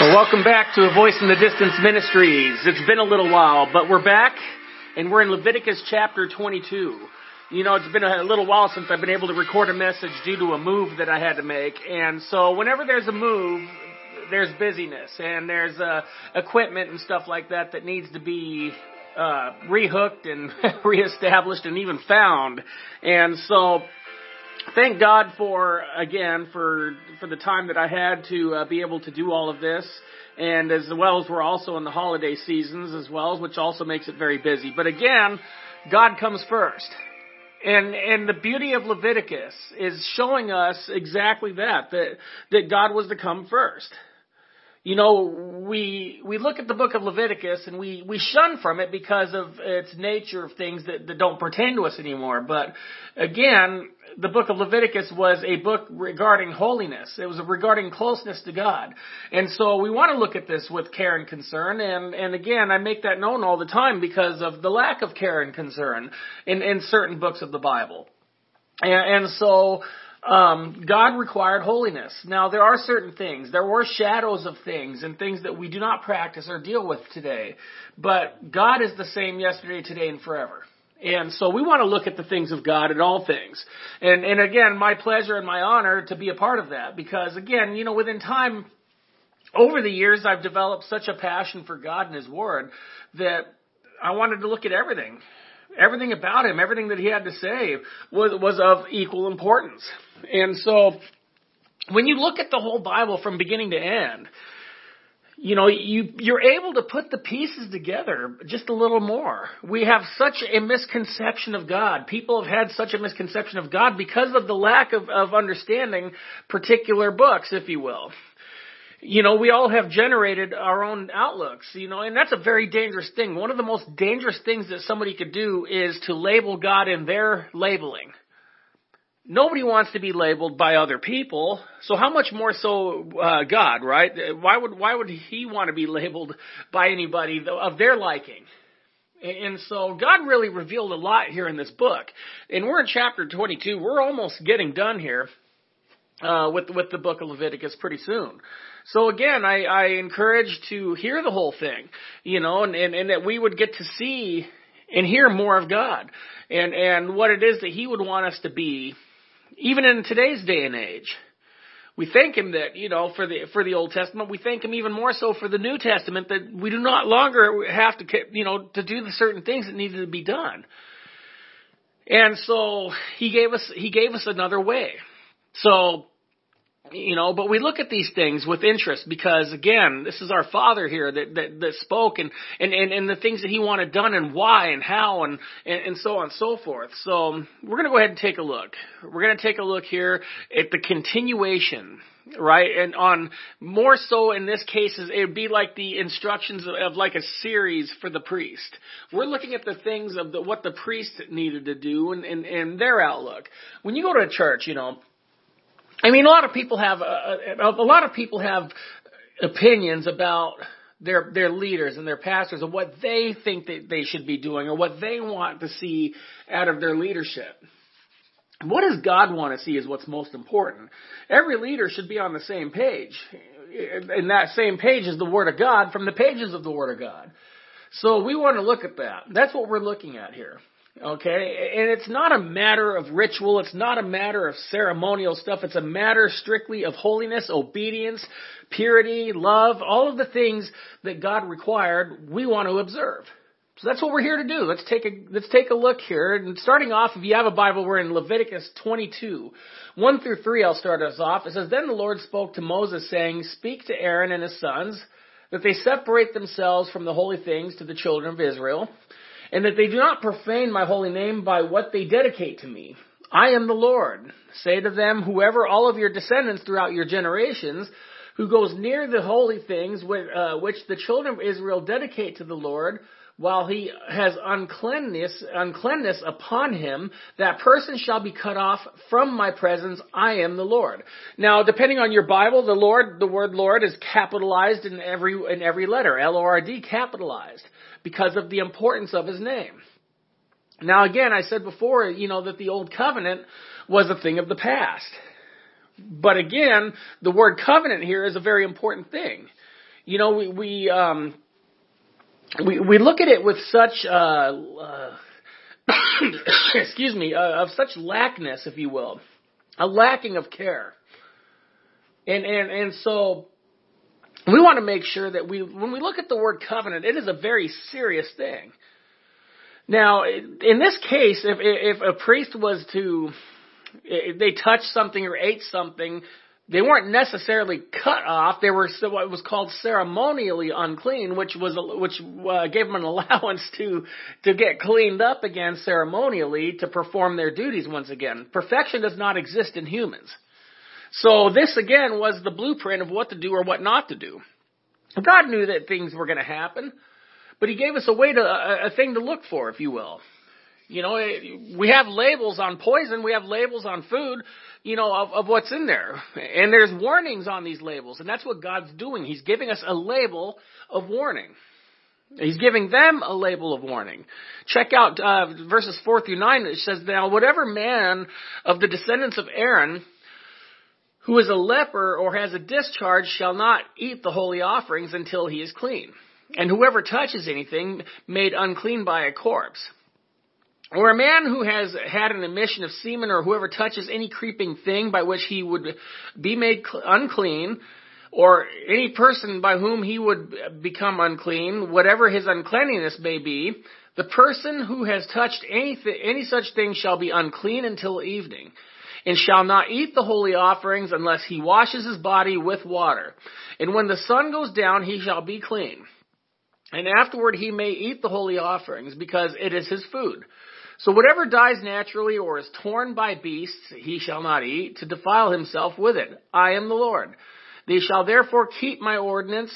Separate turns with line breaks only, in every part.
Well, welcome back to A Voice in the Distance Ministries. It's been a little while, but we're back and we're in Leviticus chapter 22. You know, it's been a little while since I've been able to record a message due to a move that I had to make. And so whenever there's a move, there's busyness and there's uh, equipment and stuff like that that needs to be uh, rehooked and reestablished and even found. And so thank God for again for for the time that I had to uh, be able to do all of this, and as well as we're also in the holiday seasons as well, which also makes it very busy. But again, God comes first. And and the beauty of Leviticus is showing us exactly that that that God was to come first you know, we we look at the book of Leviticus and we we shun from it because of its nature of things that, that don't pertain to us anymore. But again, the book of Leviticus was a book regarding holiness. It was regarding closeness to God. And so we want to look at this with care and concern. And, and again, I make that known all the time because of the lack of care and concern in, in certain books of the Bible. And, and so, um, God required holiness. Now, there are certain things. There were shadows of things and things that we do not practice or deal with today. But God is the same yesterday, today, and forever. And so we want to look at the things of God in all things. And, and again, my pleasure and my honor to be a part of that because again, you know, within time, over the years, I've developed such a passion for God and His Word that I wanted to look at everything everything about him, everything that he had to say was, was of equal importance. And so, when you look at the whole Bible from beginning to end, you know, you, you're able to put the pieces together just a little more. We have such a misconception of God. People have had such a misconception of God because of the lack of, of understanding particular books, if you will you know, we all have generated our own outlooks, you know, and that's a very dangerous thing. One of the most dangerous things that somebody could do is to label God in their labeling. Nobody wants to be labeled by other people, so how much more so uh, God, right? Why would why would He want to be labeled by anybody of their liking? And so God really revealed a lot here in this book. And we're in chapter 22. We're almost getting done here uh, with with the book of Leviticus pretty soon. So again, I, I encourage to hear the whole thing, you know, and, and, and that we would get to see and hear more of God and, and what it is that He would want us to be, even in today's day and age. We thank Him that, you know, for the, for the Old Testament, we thank Him even more so for the New Testament that we do not longer have to, you know, to do the certain things that needed to be done. And so He gave us, He gave us another way. So you know, but we look at these things with interest because again, this is our Father here that that, that spoke and, and and and the things that He wanted done and why and how and and, and so on and so forth. So we're going to go ahead and take a look. We're going to take a look here at the continuation right? And on more so in this case, it would be like the instructions of, of, like a series for the priest. We're looking at the things of the, what the priest needed to do and, and, and their outlook. When you go to a church, you know, I mean, a lot of people have uh, uh, a, a lot of people have opinions about their their leaders and their pastors and what they think that they should be doing or what they want to see out of their leadership. What does God want to see is what's most important. Every leader should be on the same page. And that same page is the Word of God from the pages of the Word of God. So we want to look at that. That's what we're looking at here. Okay? And it's not a matter of ritual. It's not a matter of ceremonial stuff. It's a matter strictly of holiness, obedience, purity, love, all of the things that God required, we want to observe. So that's what we're here to do. Let's take a, let's take a look here. And starting off, if you have a Bible, we're in Leviticus 22. 1 through 3, I'll start us off. It says, Then the Lord spoke to Moses saying, Speak to Aaron and his sons, that they separate themselves from the holy things to the children of Israel and that they do not profane my holy name by what they dedicate to me. I am the Lord. Say to them, whoever all of your descendants throughout your generations, who goes near the holy things uh, which the children of Israel dedicate to the Lord, while he has uncleanness, uncleanness upon him, that person shall be cut off from my presence. I am the Lord. Now, depending on your Bible, the Lord, the word Lord is capitalized in every, in every letter. L-O-R-D capitalized because of the importance of his name. Now again, I said before, you know, that the old covenant was a thing of the past. But again, the word covenant here is a very important thing. you know, we we um, we we look at it with such uh, uh excuse me uh, of such lackness, if you will, a lacking of care, and and and so we want to make sure that we when we look at the word covenant, it is a very serious thing. Now, in this case, if if a priest was to if they touched something or ate something they weren't necessarily cut off. They were what was called ceremonially unclean, which was which uh, gave them an allowance to to get cleaned up again ceremonially to perform their duties once again. Perfection does not exist in humans. So this again was the blueprint of what to do or what not to do. God knew that things were going to happen, but He gave us a way to a, a thing to look for, if you will. You know, we have labels on poison, we have labels on food, you know, of, of what's in there. And there's warnings on these labels, and that's what God's doing. He's giving us a label of warning. He's giving them a label of warning. Check out uh, verses 4 through 9. It says, Now whatever man of the descendants of Aaron who is a leper or has a discharge shall not eat the holy offerings until he is clean. And whoever touches anything made unclean by a corpse or a man who has had an emission of semen, or whoever touches any creeping thing by which he would be made unclean, or any person by whom he would become unclean, whatever his uncleanliness may be, the person who has touched any, any such thing shall be unclean until evening, and shall not eat the holy offerings unless he washes his body with water. And when the sun goes down, he shall be clean. And afterward he may eat the holy offerings, because it is his food. So whatever dies naturally or is torn by beasts, he shall not eat, to defile himself with it. I am the Lord. They shall therefore keep my ordinance,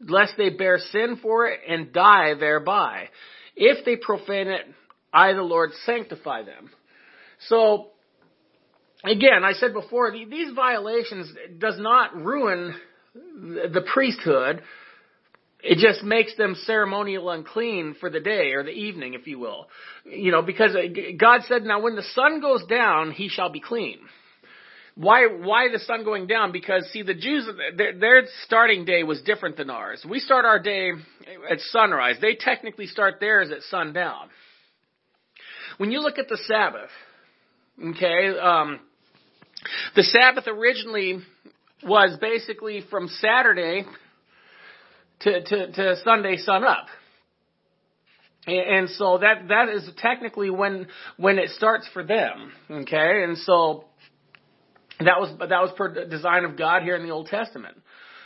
lest they bear sin for it and die thereby. If they profane it, I, the Lord, sanctify them. So, again, I said before, these violations does not ruin the priesthood it just makes them ceremonial unclean for the day or the evening, if you will. You know, because God said, now when the sun goes down, he shall be clean. Why, why the sun going down? Because see, the Jews, their, their starting day was different than ours. We start our day at sunrise. They technically start theirs at sundown. When you look at the Sabbath, okay, um, the Sabbath originally was basically from Saturday to, to, to Sunday sun up. And so that, that is technically when, when it starts for them. Okay. And so that was, that was per design of God here in the Old Testament.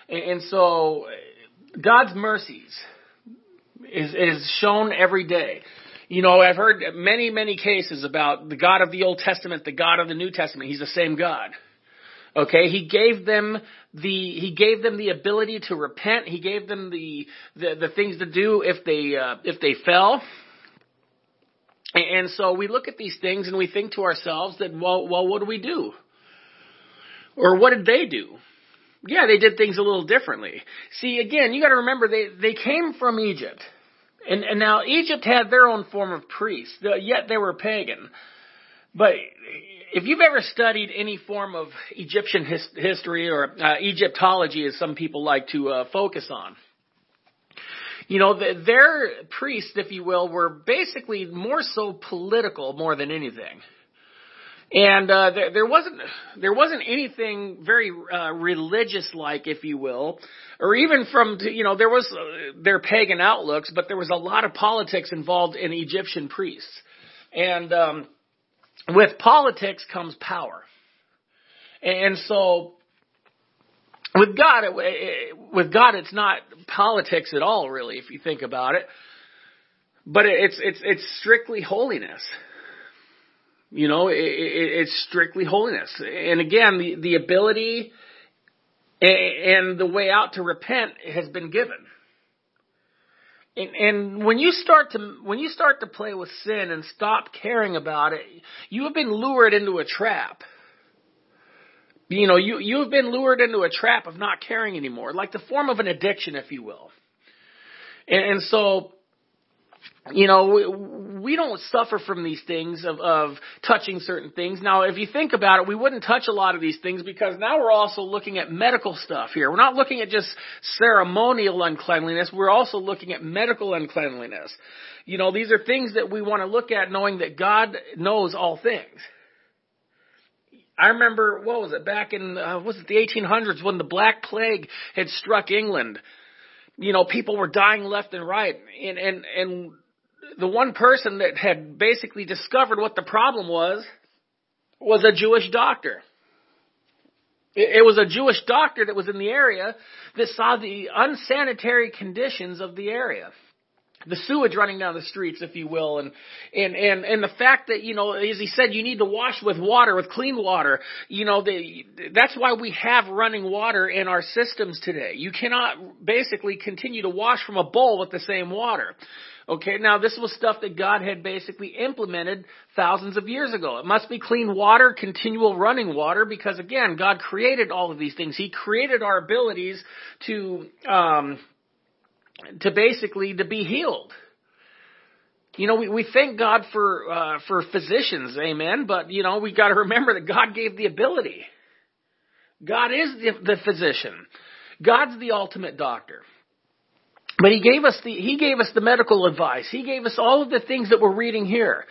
And so God's mercies is, is shown every day. You know, I've heard many, many cases about the God of the Old Testament, the God of the New Testament. He's the same God. Okay, he gave them the he gave them the ability to repent. He gave them the the, the things to do if they uh, if they fell. And so we look at these things and we think to ourselves that well well what do we do? Or what did they do? Yeah, they did things a little differently. See, again, you got to remember they they came from Egypt. And, and now Egypt had their own form of priests, yet they were pagan. But if you've ever studied any form of Egyptian his, history or uh, Egyptology, as some people like to uh, focus on, you know, the, their priests, if you will, were basically more so political more than anything. And uh, there, there wasn't there wasn't anything very uh, religious like, if you will, or even from you know there was uh, their pagan outlooks, but there was a lot of politics involved in Egyptian priests, and um, with politics comes power. And so with God, it, with God, it's not politics at all, really, if you think about it. But it's it's it's strictly holiness. You know, it, it, it's strictly holiness. And again, the the ability and the way out to repent has been given. And, and when you start to when you start to play with sin and stop caring about it, you have been lured into a trap. You know, you you have been lured into a trap of not caring anymore, like the form of an addiction, if you will. And, and so, you know, we don't suffer from these things of, of touching certain things. Now, if you think about it, we wouldn't touch a lot of these things because now we're also looking at medical stuff here. We're not looking at just ceremonial uncleanliness. We're also looking at medical uncleanliness. You know, these are things that we want to look at knowing that God knows all things. I remember, what was it, back in, uh, was it the 1800s when the Black Plague had struck England? You know, people were dying left and right. And, and, and the one person that had basically discovered what the problem was was a Jewish doctor. It was a Jewish doctor that was in the area that saw the unsanitary conditions of the area the sewage running down the streets, if you will, and and and and the fact that you know, as he said, you need to wash with water, with clean water. You know, the, that's why we have running water in our systems today. You cannot basically continue to wash from a bowl with the same water. Okay, now this was stuff that God had basically implemented thousands of years ago. It must be clean water, continual running water, because again, God created all of these things. He created our abilities to um, to basically to be healed. You know, we, we thank God for uh, for physicians, amen. But you know, we got to remember that God gave the ability. God is the, the physician. God's the ultimate doctor. But he gave us the he gave us the medical advice. He gave us all of the things that we're reading here.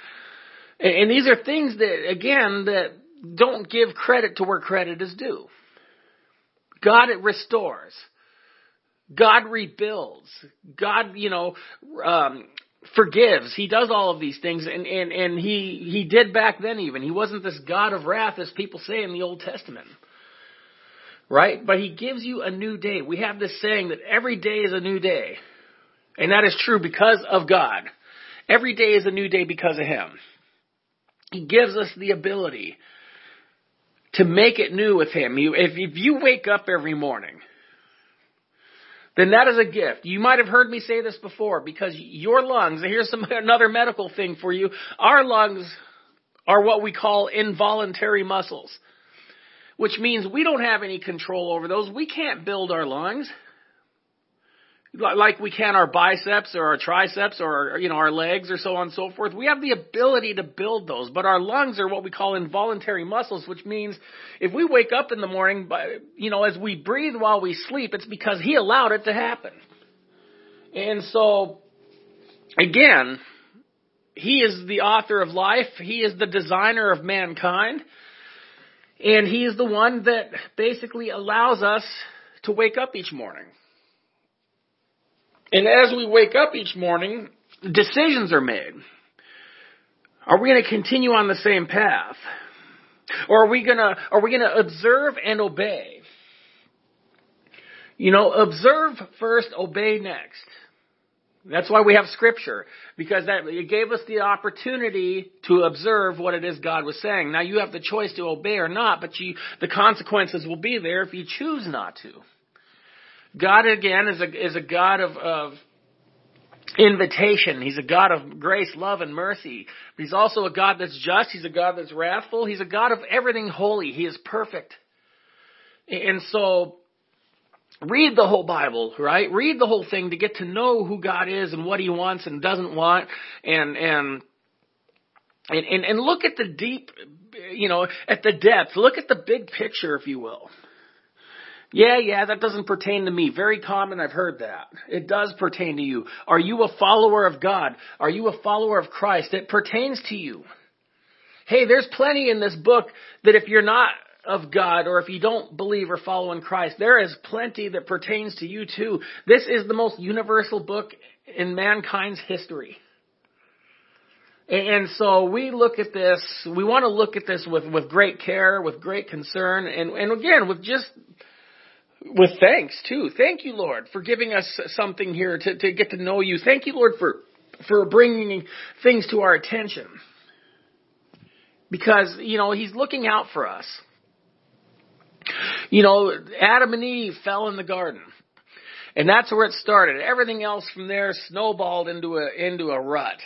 And, and these are things that again that don't give credit to where credit is due. God it restores. God rebuilds. God, you know, um, forgives. He does all of these things, and and and he he did back then. Even he wasn't this God of wrath as people say in the Old Testament, right? But he gives you a new day. We have this saying that every day is a new day, and that is true because of God. Every day is a new day because of Him. He gives us the ability to make it new with Him. If, if you wake up every morning then that is a gift. You might have heard me say this before because your lungs, here's some, another medical thing for you, our lungs are what we call involuntary muscles, which means we don't have any control over those. We can't build our lungs like we can our biceps or our triceps or you know our legs or so on and so forth we have the ability to build those. But our lungs are what we call involuntary muscles which means if we wake up in the morning by you know as we breathe while we sleep it's because he allowed it to happen. And so again he is the author of life. He is the designer of mankind. And he is the one that basically allows us to wake up each morning and as we wake up each morning, decisions are made. Are we going to continue on the same path? Or are we going to, are we going to observe and obey? You know, observe first, obey next. That's why we have scripture, because that, it gave us the opportunity to observe what it is God was saying. Now you have the choice to obey or not, but you, the consequences will be there if you choose not to. God again is a is a God of, of invitation. He's a God of grace, love, and mercy. But he's also a God that's just. He's a God that's wrathful. He's a God of everything holy. He is perfect. And so read the whole Bible, right? Read the whole thing to get to know who God is and what he wants and doesn't want and and and, and, and look at the deep, you know, at the depth. Look at the big picture, if you will. Yeah, yeah, that doesn't pertain to me. Very common, I've heard that. It does pertain to you. Are you a follower of God? Are you a follower of Christ? It pertains to you. Hey, there's plenty in this book that if you're not of God or if you don't believe or follow in Christ, there is plenty that pertains to you too. This is the most universal book in mankind's history. And so we look at this, we want to look at this with, with great care, with great concern, and, and again, with just with thanks too. Thank you, Lord, for giving us something here to, to get to know you. Thank you, Lord, for, for bringing things to our attention. Because, you know, He's looking out for us. You know, Adam and Eve fell in the garden. And that's where it started. Everything else from there snowballed into a, into a rut.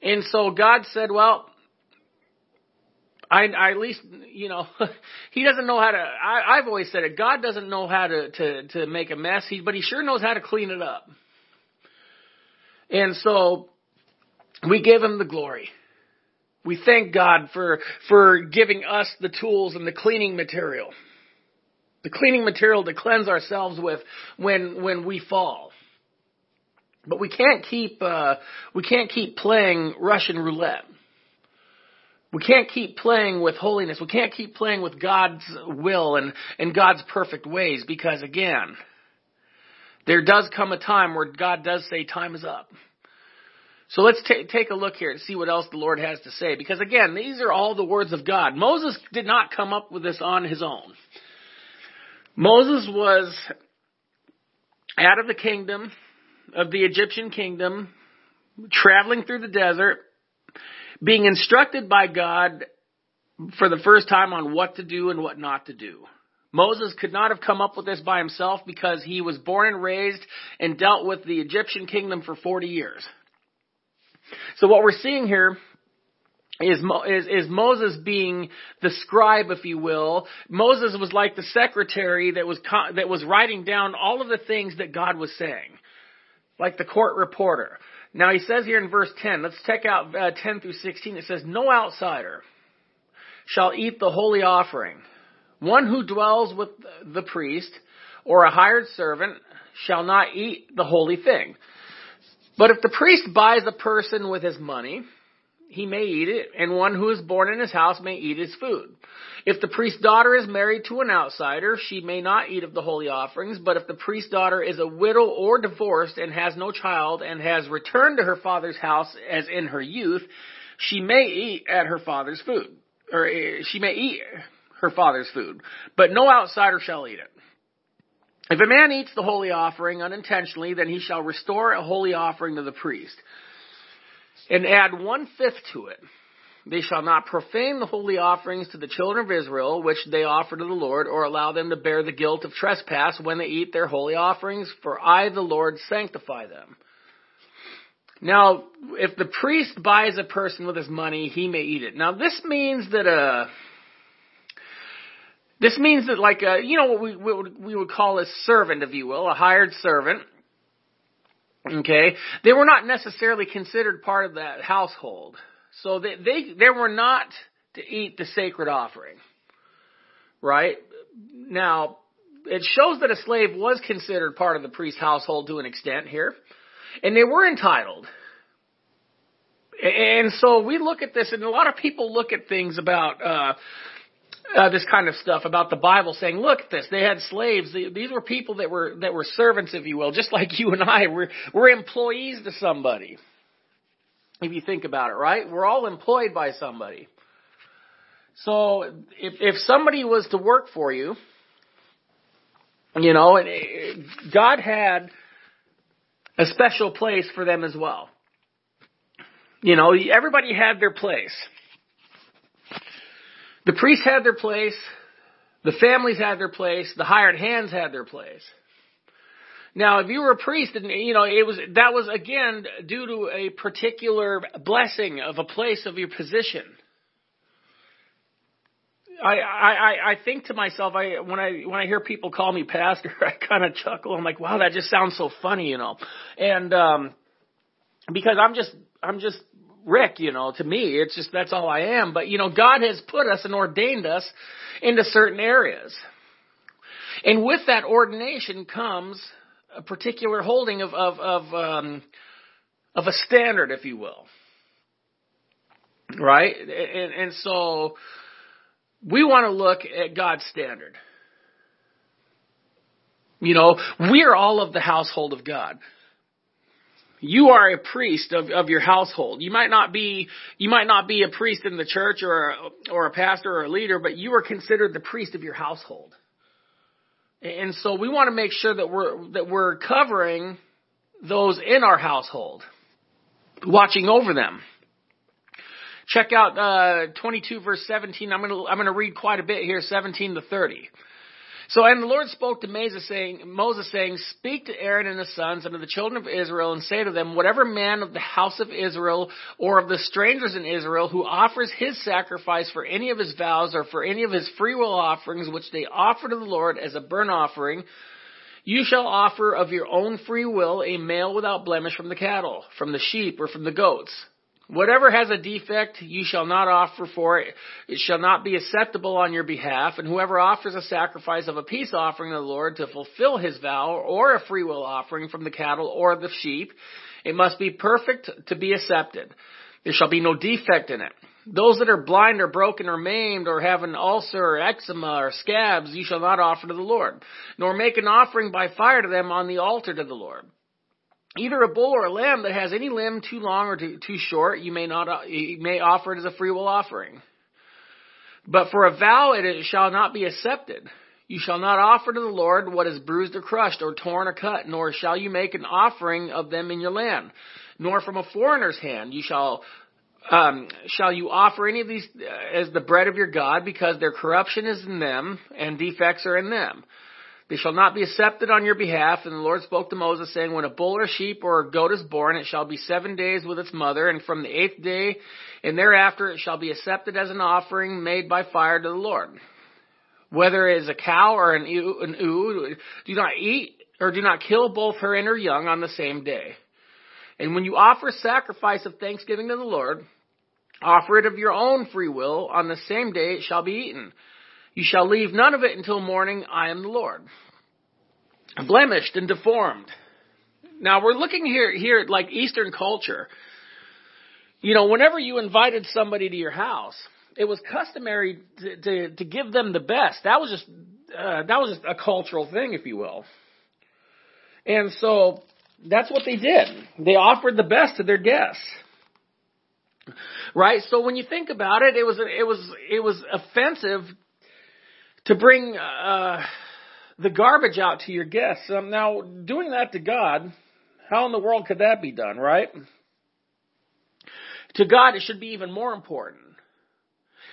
And so God said, well, I, I at least, you know, he doesn't know how to. I, I've always said it. God doesn't know how to to to make a mess, he, but he sure knows how to clean it up. And so we give him the glory. We thank God for, for giving us the tools and the cleaning material. The cleaning material to cleanse ourselves with when, when we fall. But we can't keep, uh, we can't keep playing Russian roulette. We can't keep playing with holiness. We can't keep playing with God's will and, and God's perfect ways because again, there does come a time where God does say time is up. So let's t- take a look here and see what else the Lord has to say. Because again, these are all the words of God. Moses did not come up with this on his own. Moses was out of the kingdom of the Egyptian kingdom, traveling through the desert, being instructed by God for the first time on what to do and what not to do. Moses could not have come up with this by himself because he was born and raised and dealt with the Egyptian kingdom for 40 years. So what we're seeing here is, is, is Moses being the scribe, if you will. Moses was like the secretary that was, that was writing down all of the things that God was saying. Like the court reporter. Now he says here in verse 10, let's check out uh, 10 through 16. It says, No outsider shall eat the holy offering. One who dwells with the priest or a hired servant shall not eat the holy thing. But if the priest buys a person with his money, he may eat it, and one who is born in his house may eat his food. If the priest's daughter is married to an outsider, she may not eat of the holy offerings, but if the priest's daughter is a widow or divorced and has no child and has returned to her father's house as in her youth, she may eat at her father's food, or eh, she may eat her father's food, but no outsider shall eat it. If a man eats the holy offering unintentionally, then he shall restore a holy offering to the priest and add one fifth to it. They shall not profane the holy offerings to the children of Israel, which they offer to the Lord, or allow them to bear the guilt of trespass when they eat their holy offerings, for I, the Lord, sanctify them. Now, if the priest buys a person with his money, he may eat it. Now, this means that a, uh, this means that like a, you know what we, we would call a servant, if you will, a hired servant. Okay, they were not necessarily considered part of that household, so they they, they were not to eat the sacred offering. Right now, it shows that a slave was considered part of the priest's household to an extent here, and they were entitled. And so we look at this, and a lot of people look at things about uh, uh, this kind of stuff about the Bible, saying, "Look at this. They had slaves. These were people that were that were servants, if you will, just like you and I. We're we're employees to somebody. If you think about it, right? We're all employed by somebody. So if if somebody was to work for you, you know, and God had a special place for them as well. You know, everybody had their place. The priests had their place. The families had their place. The hired hands had their place. Now, if you were a priest, and you know it was that was again due to a particular blessing of a place of your position. I I I think to myself, I when I when I hear people call me pastor, I kind of chuckle. I'm like, wow, that just sounds so funny, you know, and um, because I'm just I'm just Rick, you know, to me, it's just that's all I am. But, you know, God has put us and ordained us into certain areas. And with that ordination comes a particular holding of, of, of, um, of a standard, if you will. Right? And, and so we want to look at God's standard. You know, we are all of the household of God you are a priest of, of your household. You might not be, you might not be a priest in the church or a, or a pastor or a leader, but you are considered the priest of your household. And so we want to make sure that we're, that we're covering those in our household, watching over them. Check out, uh, 22 verse 17. I'm gonna, I'm gonna read quite a bit here, 17 to 30. So, and the Lord spoke to Moses saying, Moses saying, Speak to Aaron and his sons and to the children of Israel and say to them, Whatever man of the house of Israel or of the strangers in Israel who offers his sacrifice for any of his vows or for any of his freewill offerings which they offer to the Lord as a burnt offering, You shall offer of your own free will a male without blemish from the cattle, from the sheep, or from the goats. Whatever has a defect, you shall not offer for it. It shall not be acceptable on your behalf. And whoever offers a sacrifice of a peace offering to the Lord to fulfill his vow, or a freewill offering from the cattle or the sheep, it must be perfect to be accepted. There shall be no defect in it. Those that are blind or broken or maimed or have an ulcer or eczema or scabs, you shall not offer to the Lord, nor make an offering by fire to them on the altar to the Lord. Either a bull or a lamb that has any limb too long or too, too short, you may not, you may offer it as a free will offering. But for a vow it shall not be accepted. You shall not offer to the Lord what is bruised or crushed or torn or cut, nor shall you make an offering of them in your land, nor from a foreigner's hand. You shall um, shall you offer any of these uh, as the bread of your God, because their corruption is in them and defects are in them. They shall not be accepted on your behalf. And the Lord spoke to Moses, saying, When a bull or sheep or a goat is born, it shall be seven days with its mother, and from the eighth day and thereafter it shall be accepted as an offering made by fire to the Lord. Whether it is a cow or an ewe, an ewe do not eat or do not kill both her and her young on the same day. And when you offer sacrifice of thanksgiving to the Lord, offer it of your own free will. On the same day it shall be eaten. You shall leave none of it until morning. I am the Lord. Blemished and deformed. Now we're looking here, here at like Eastern culture. You know, whenever you invited somebody to your house, it was customary to, to, to give them the best. That was just, uh, that was just a cultural thing, if you will. And so that's what they did. They offered the best to their guests. Right? So when you think about it, it was it was it was offensive to bring uh, the garbage out to your guests. Um, now, doing that to God, how in the world could that be done, right? To God, it should be even more important.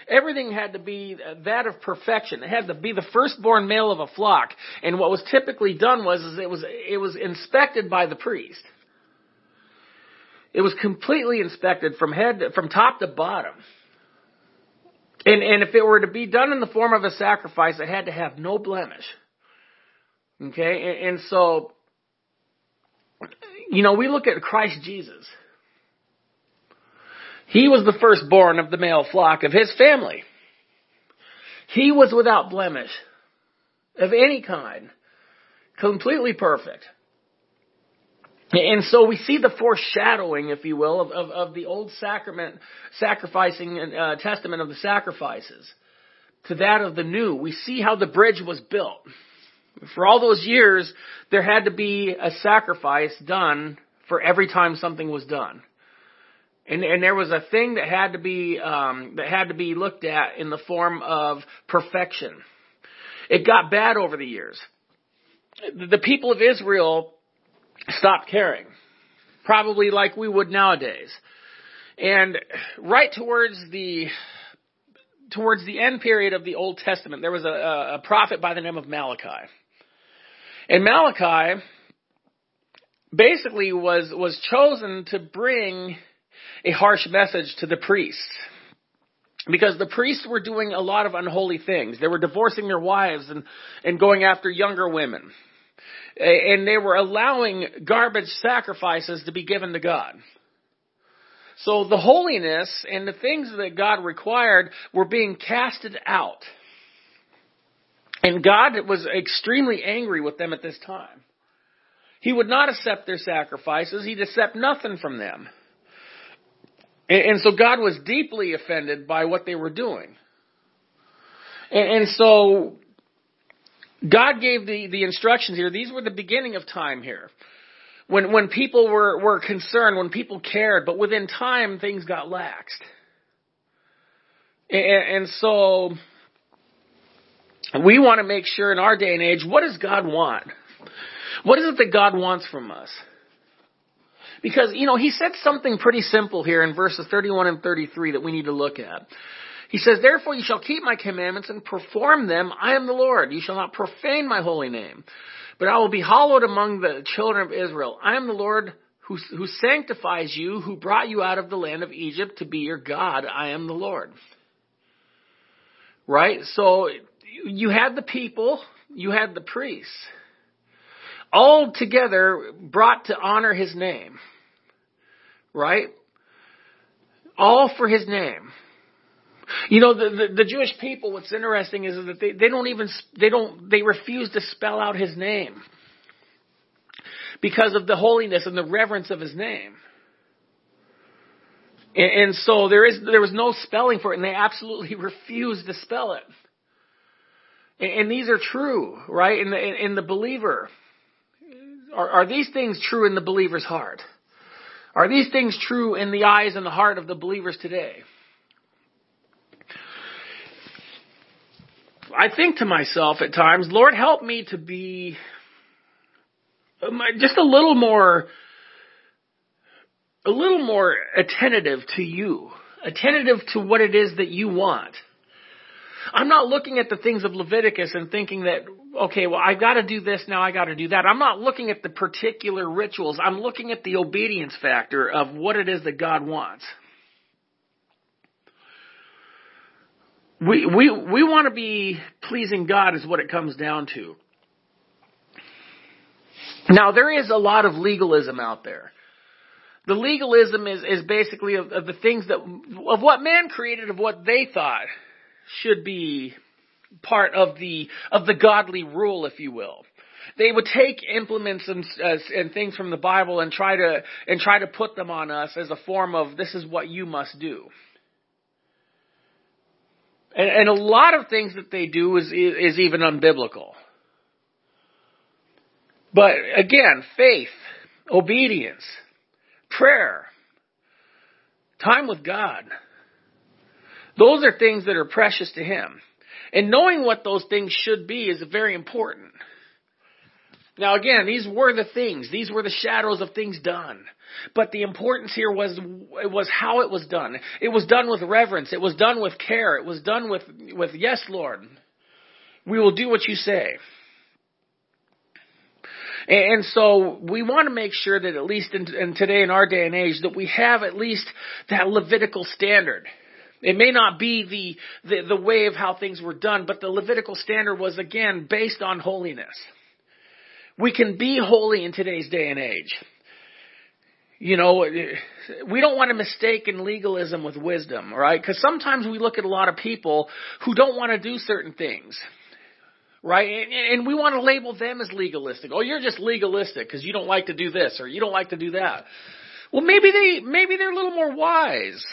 Everything had to be that of perfection. It had to be the firstborn male of a flock. And what was typically done was is it was it was inspected by the priest. It was completely inspected from head from top to bottom. And and if it were to be done in the form of a sacrifice, it had to have no blemish. Okay? And, and so you know, we look at Christ Jesus. He was the firstborn of the male flock of his family. He was without blemish of any kind. Completely perfect. And so we see the foreshadowing, if you will, of, of, of the old sacrament, sacrificing uh, testament of the sacrifices to that of the new. We see how the bridge was built. For all those years, there had to be a sacrifice done for every time something was done. And, and there was a thing that had to be um, that had to be looked at in the form of perfection. It got bad over the years. The people of Israel stopped caring, probably like we would nowadays. And right towards the towards the end period of the Old Testament, there was a, a prophet by the name of Malachi. And Malachi basically was was chosen to bring a harsh message to the priests. Because the priests were doing a lot of unholy things. They were divorcing their wives and, and going after younger women. And they were allowing garbage sacrifices to be given to God. So the holiness and the things that God required were being casted out. And God was extremely angry with them at this time. He would not accept their sacrifices. He'd accept nothing from them. And, so God was deeply offended by what they were doing. And so God gave the, the instructions here. These were the beginning of time here. When, when people were, were concerned, when people cared, but within time things got laxed. And, and so we want to make sure in our day and age, what does God want? What is it that God wants from us? Because, you know, he said something pretty simple here in verses 31 and 33 that we need to look at. He says, Therefore you shall keep my commandments and perform them. I am the Lord. You shall not profane my holy name. But I will be hallowed among the children of Israel. I am the Lord who, who sanctifies you, who brought you out of the land of Egypt to be your God. I am the Lord. Right? So you had the people, you had the priests. all together brought to honor his name. Right? All for his name. You know, the, the, the Jewish people, what's interesting is that they, they don't even, they don't, they refuse to spell out his name. Because of the holiness and the reverence of his name. And, and so there is, there was no spelling for it and they absolutely refused to spell it. And, and these are true, right? In the, in the believer. Are, are these things true in the believer's heart? Are these things true in the eyes and the heart of the believers today? I think to myself at times, Lord, help me to be um, just a little more, a little more attentive to you, attentive to what it is that you want. I'm not looking at the things of Leviticus and thinking that, okay, well, I've got to do this now, I got to do that. I'm not looking at the particular rituals. I'm looking at the obedience factor of what it is that God wants. We, we, we want to be pleasing God is what it comes down to. Now there is a lot of legalism out there. The legalism is, is basically of, of the things that, of what man created, of what they thought should be part of the, of the godly rule, if you will. They would take implements and, uh, and things from the Bible and try to, and try to put them on us as a form of this is what you must do. And, and a lot of things that they do is, is even unbiblical. But again, faith, obedience, prayer, time with God. Those are things that are precious to Him. And knowing what those things should be is very important. Now again, these were the things. These were the shadows of things done. But the importance here was, was how it was done. It was done with reverence. It was done with care. It was done with, with yes, Lord. We will do what you say. And so we want to make sure that at least in, in today in our day and age that we have at least that Levitical standard. It may not be the, the, the way of how things were done, but the Levitical standard was again based on holiness. We can be holy in today's day and age. You know, we don't want to mistake in legalism with wisdom, right? Because sometimes we look at a lot of people who don't want to do certain things right? And, and we want to label them as legalistic. Oh, you're just legalistic because you don't like to do this or you don't like to do that. Well, maybe they maybe they're a little more wise.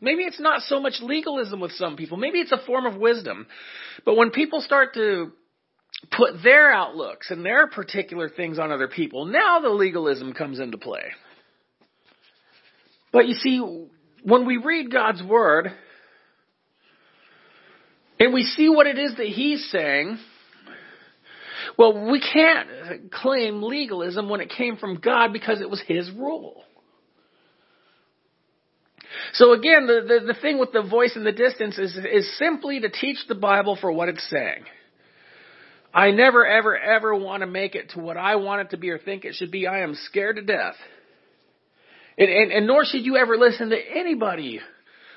Maybe it's not so much legalism with some people. Maybe it's a form of wisdom. But when people start to put their outlooks and their particular things on other people, now the legalism comes into play. But you see, when we read God's Word, and we see what it is that he's saying, well, we can't claim legalism when it came from God because it was his rule. So again, the, the, the thing with the voice in the distance is, is simply to teach the Bible for what it's saying. I never, ever, ever want to make it to what I want it to be or think it should be. I am scared to death. And, and, and nor should you ever listen to anybody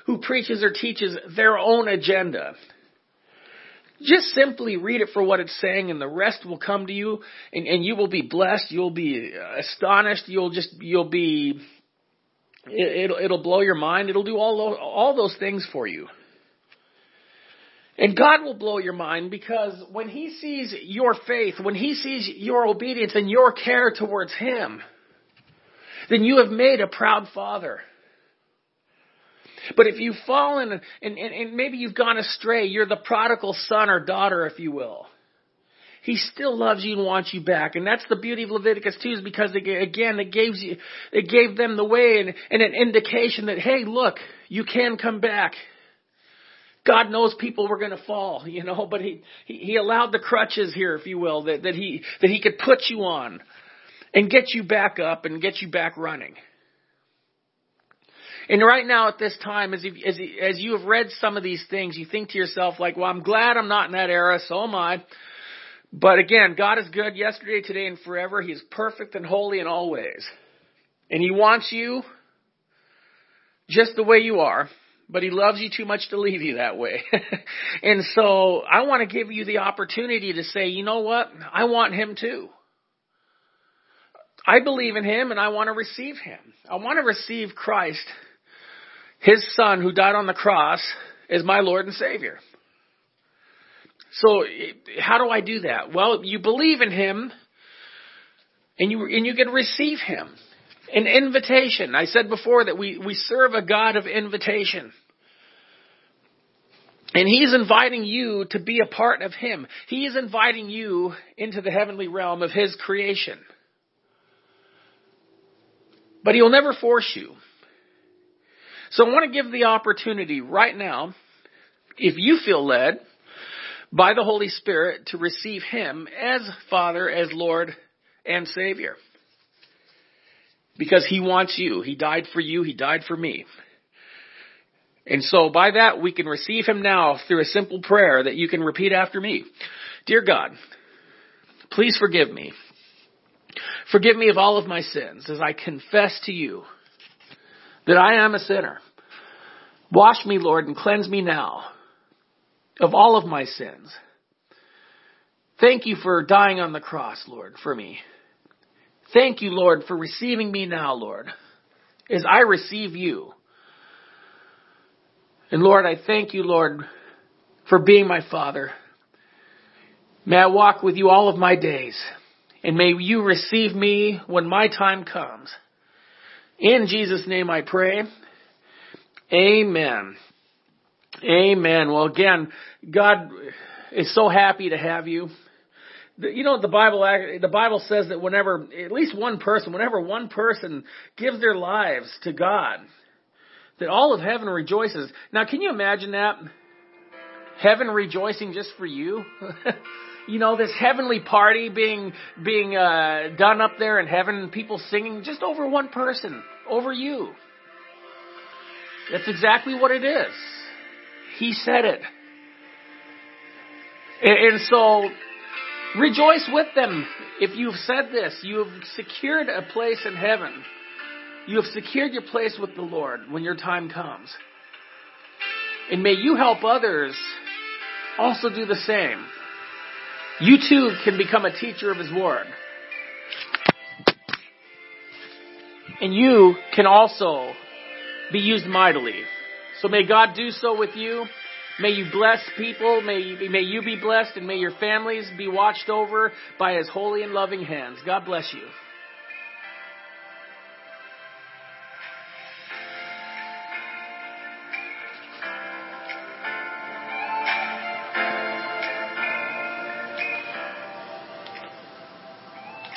who preaches or teaches their own agenda. Just simply read it for what it's saying and the rest will come to you and, and you will be blessed. You'll be astonished. You'll just, you'll be, it, will it'll blow your mind. It'll do all all those things for you. And God will blow your mind because when He sees your faith, when He sees your obedience and your care towards Him, then you have made a proud Father. But if you've fallen and, and, and maybe you've gone astray, you're the prodigal son or daughter, if you will. He still loves you and wants you back. And that's the beauty of Leviticus 2 is because it, again, it gave you, it gave them the way and, and an indication that, hey, look, you can come back. God knows people were going to fall, you know, but he, he, he allowed the crutches here, if you will, that, that he, that he could put you on and get you back up and get you back running. And right now at this time, as you, as, as you have read some of these things, you think to yourself like, well, I'm glad I'm not in that era, so am I. But again, God is good yesterday, today, and forever. He is perfect and holy in all ways. And He wants you just the way you are, but He loves you too much to leave you that way. and so I want to give you the opportunity to say, you know what? I want Him too. I believe in him and I want to receive him. I want to receive Christ, his son who died on the cross, as my Lord and Savior. So, how do I do that? Well, you believe in him and you, and you can receive him. An invitation. I said before that we, we serve a God of invitation. And He's inviting you to be a part of Him. He is inviting you into the heavenly realm of His creation. But He'll never force you. So I want to give the opportunity right now, if you feel led by the Holy Spirit, to receive Him as Father, as Lord, and Savior. Because He wants you. He died for you. He died for me. And so by that we can receive Him now through a simple prayer that you can repeat after me. Dear God, please forgive me. Forgive me of all of my sins as I confess to you that I am a sinner. Wash me, Lord, and cleanse me now of all of my sins. Thank you for dying on the cross, Lord, for me. Thank you, Lord, for receiving me now, Lord, as I receive you. And Lord, I thank you, Lord, for being my Father. May I walk with you all of my days, and may you receive me when my time comes. In Jesus' name I pray. Amen. Amen. Well, again, God is so happy to have you you know the Bible the Bible says that whenever at least one person, whenever one person gives their lives to God, that all of heaven rejoices. Now, can you imagine that? Heaven rejoicing just for you? you know, this heavenly party being being uh, done up there in heaven, people singing just over one person, over you. That's exactly what it is. He said it. And, and so Rejoice with them if you've said this. You have secured a place in heaven. You have secured your place with the Lord when your time comes. And may you help others also do the same. You too can become a teacher of His Word. And you can also be used mightily. So may God do so with you. May you bless people. May, may you be blessed and may your families be watched over by his holy and loving hands. God bless you.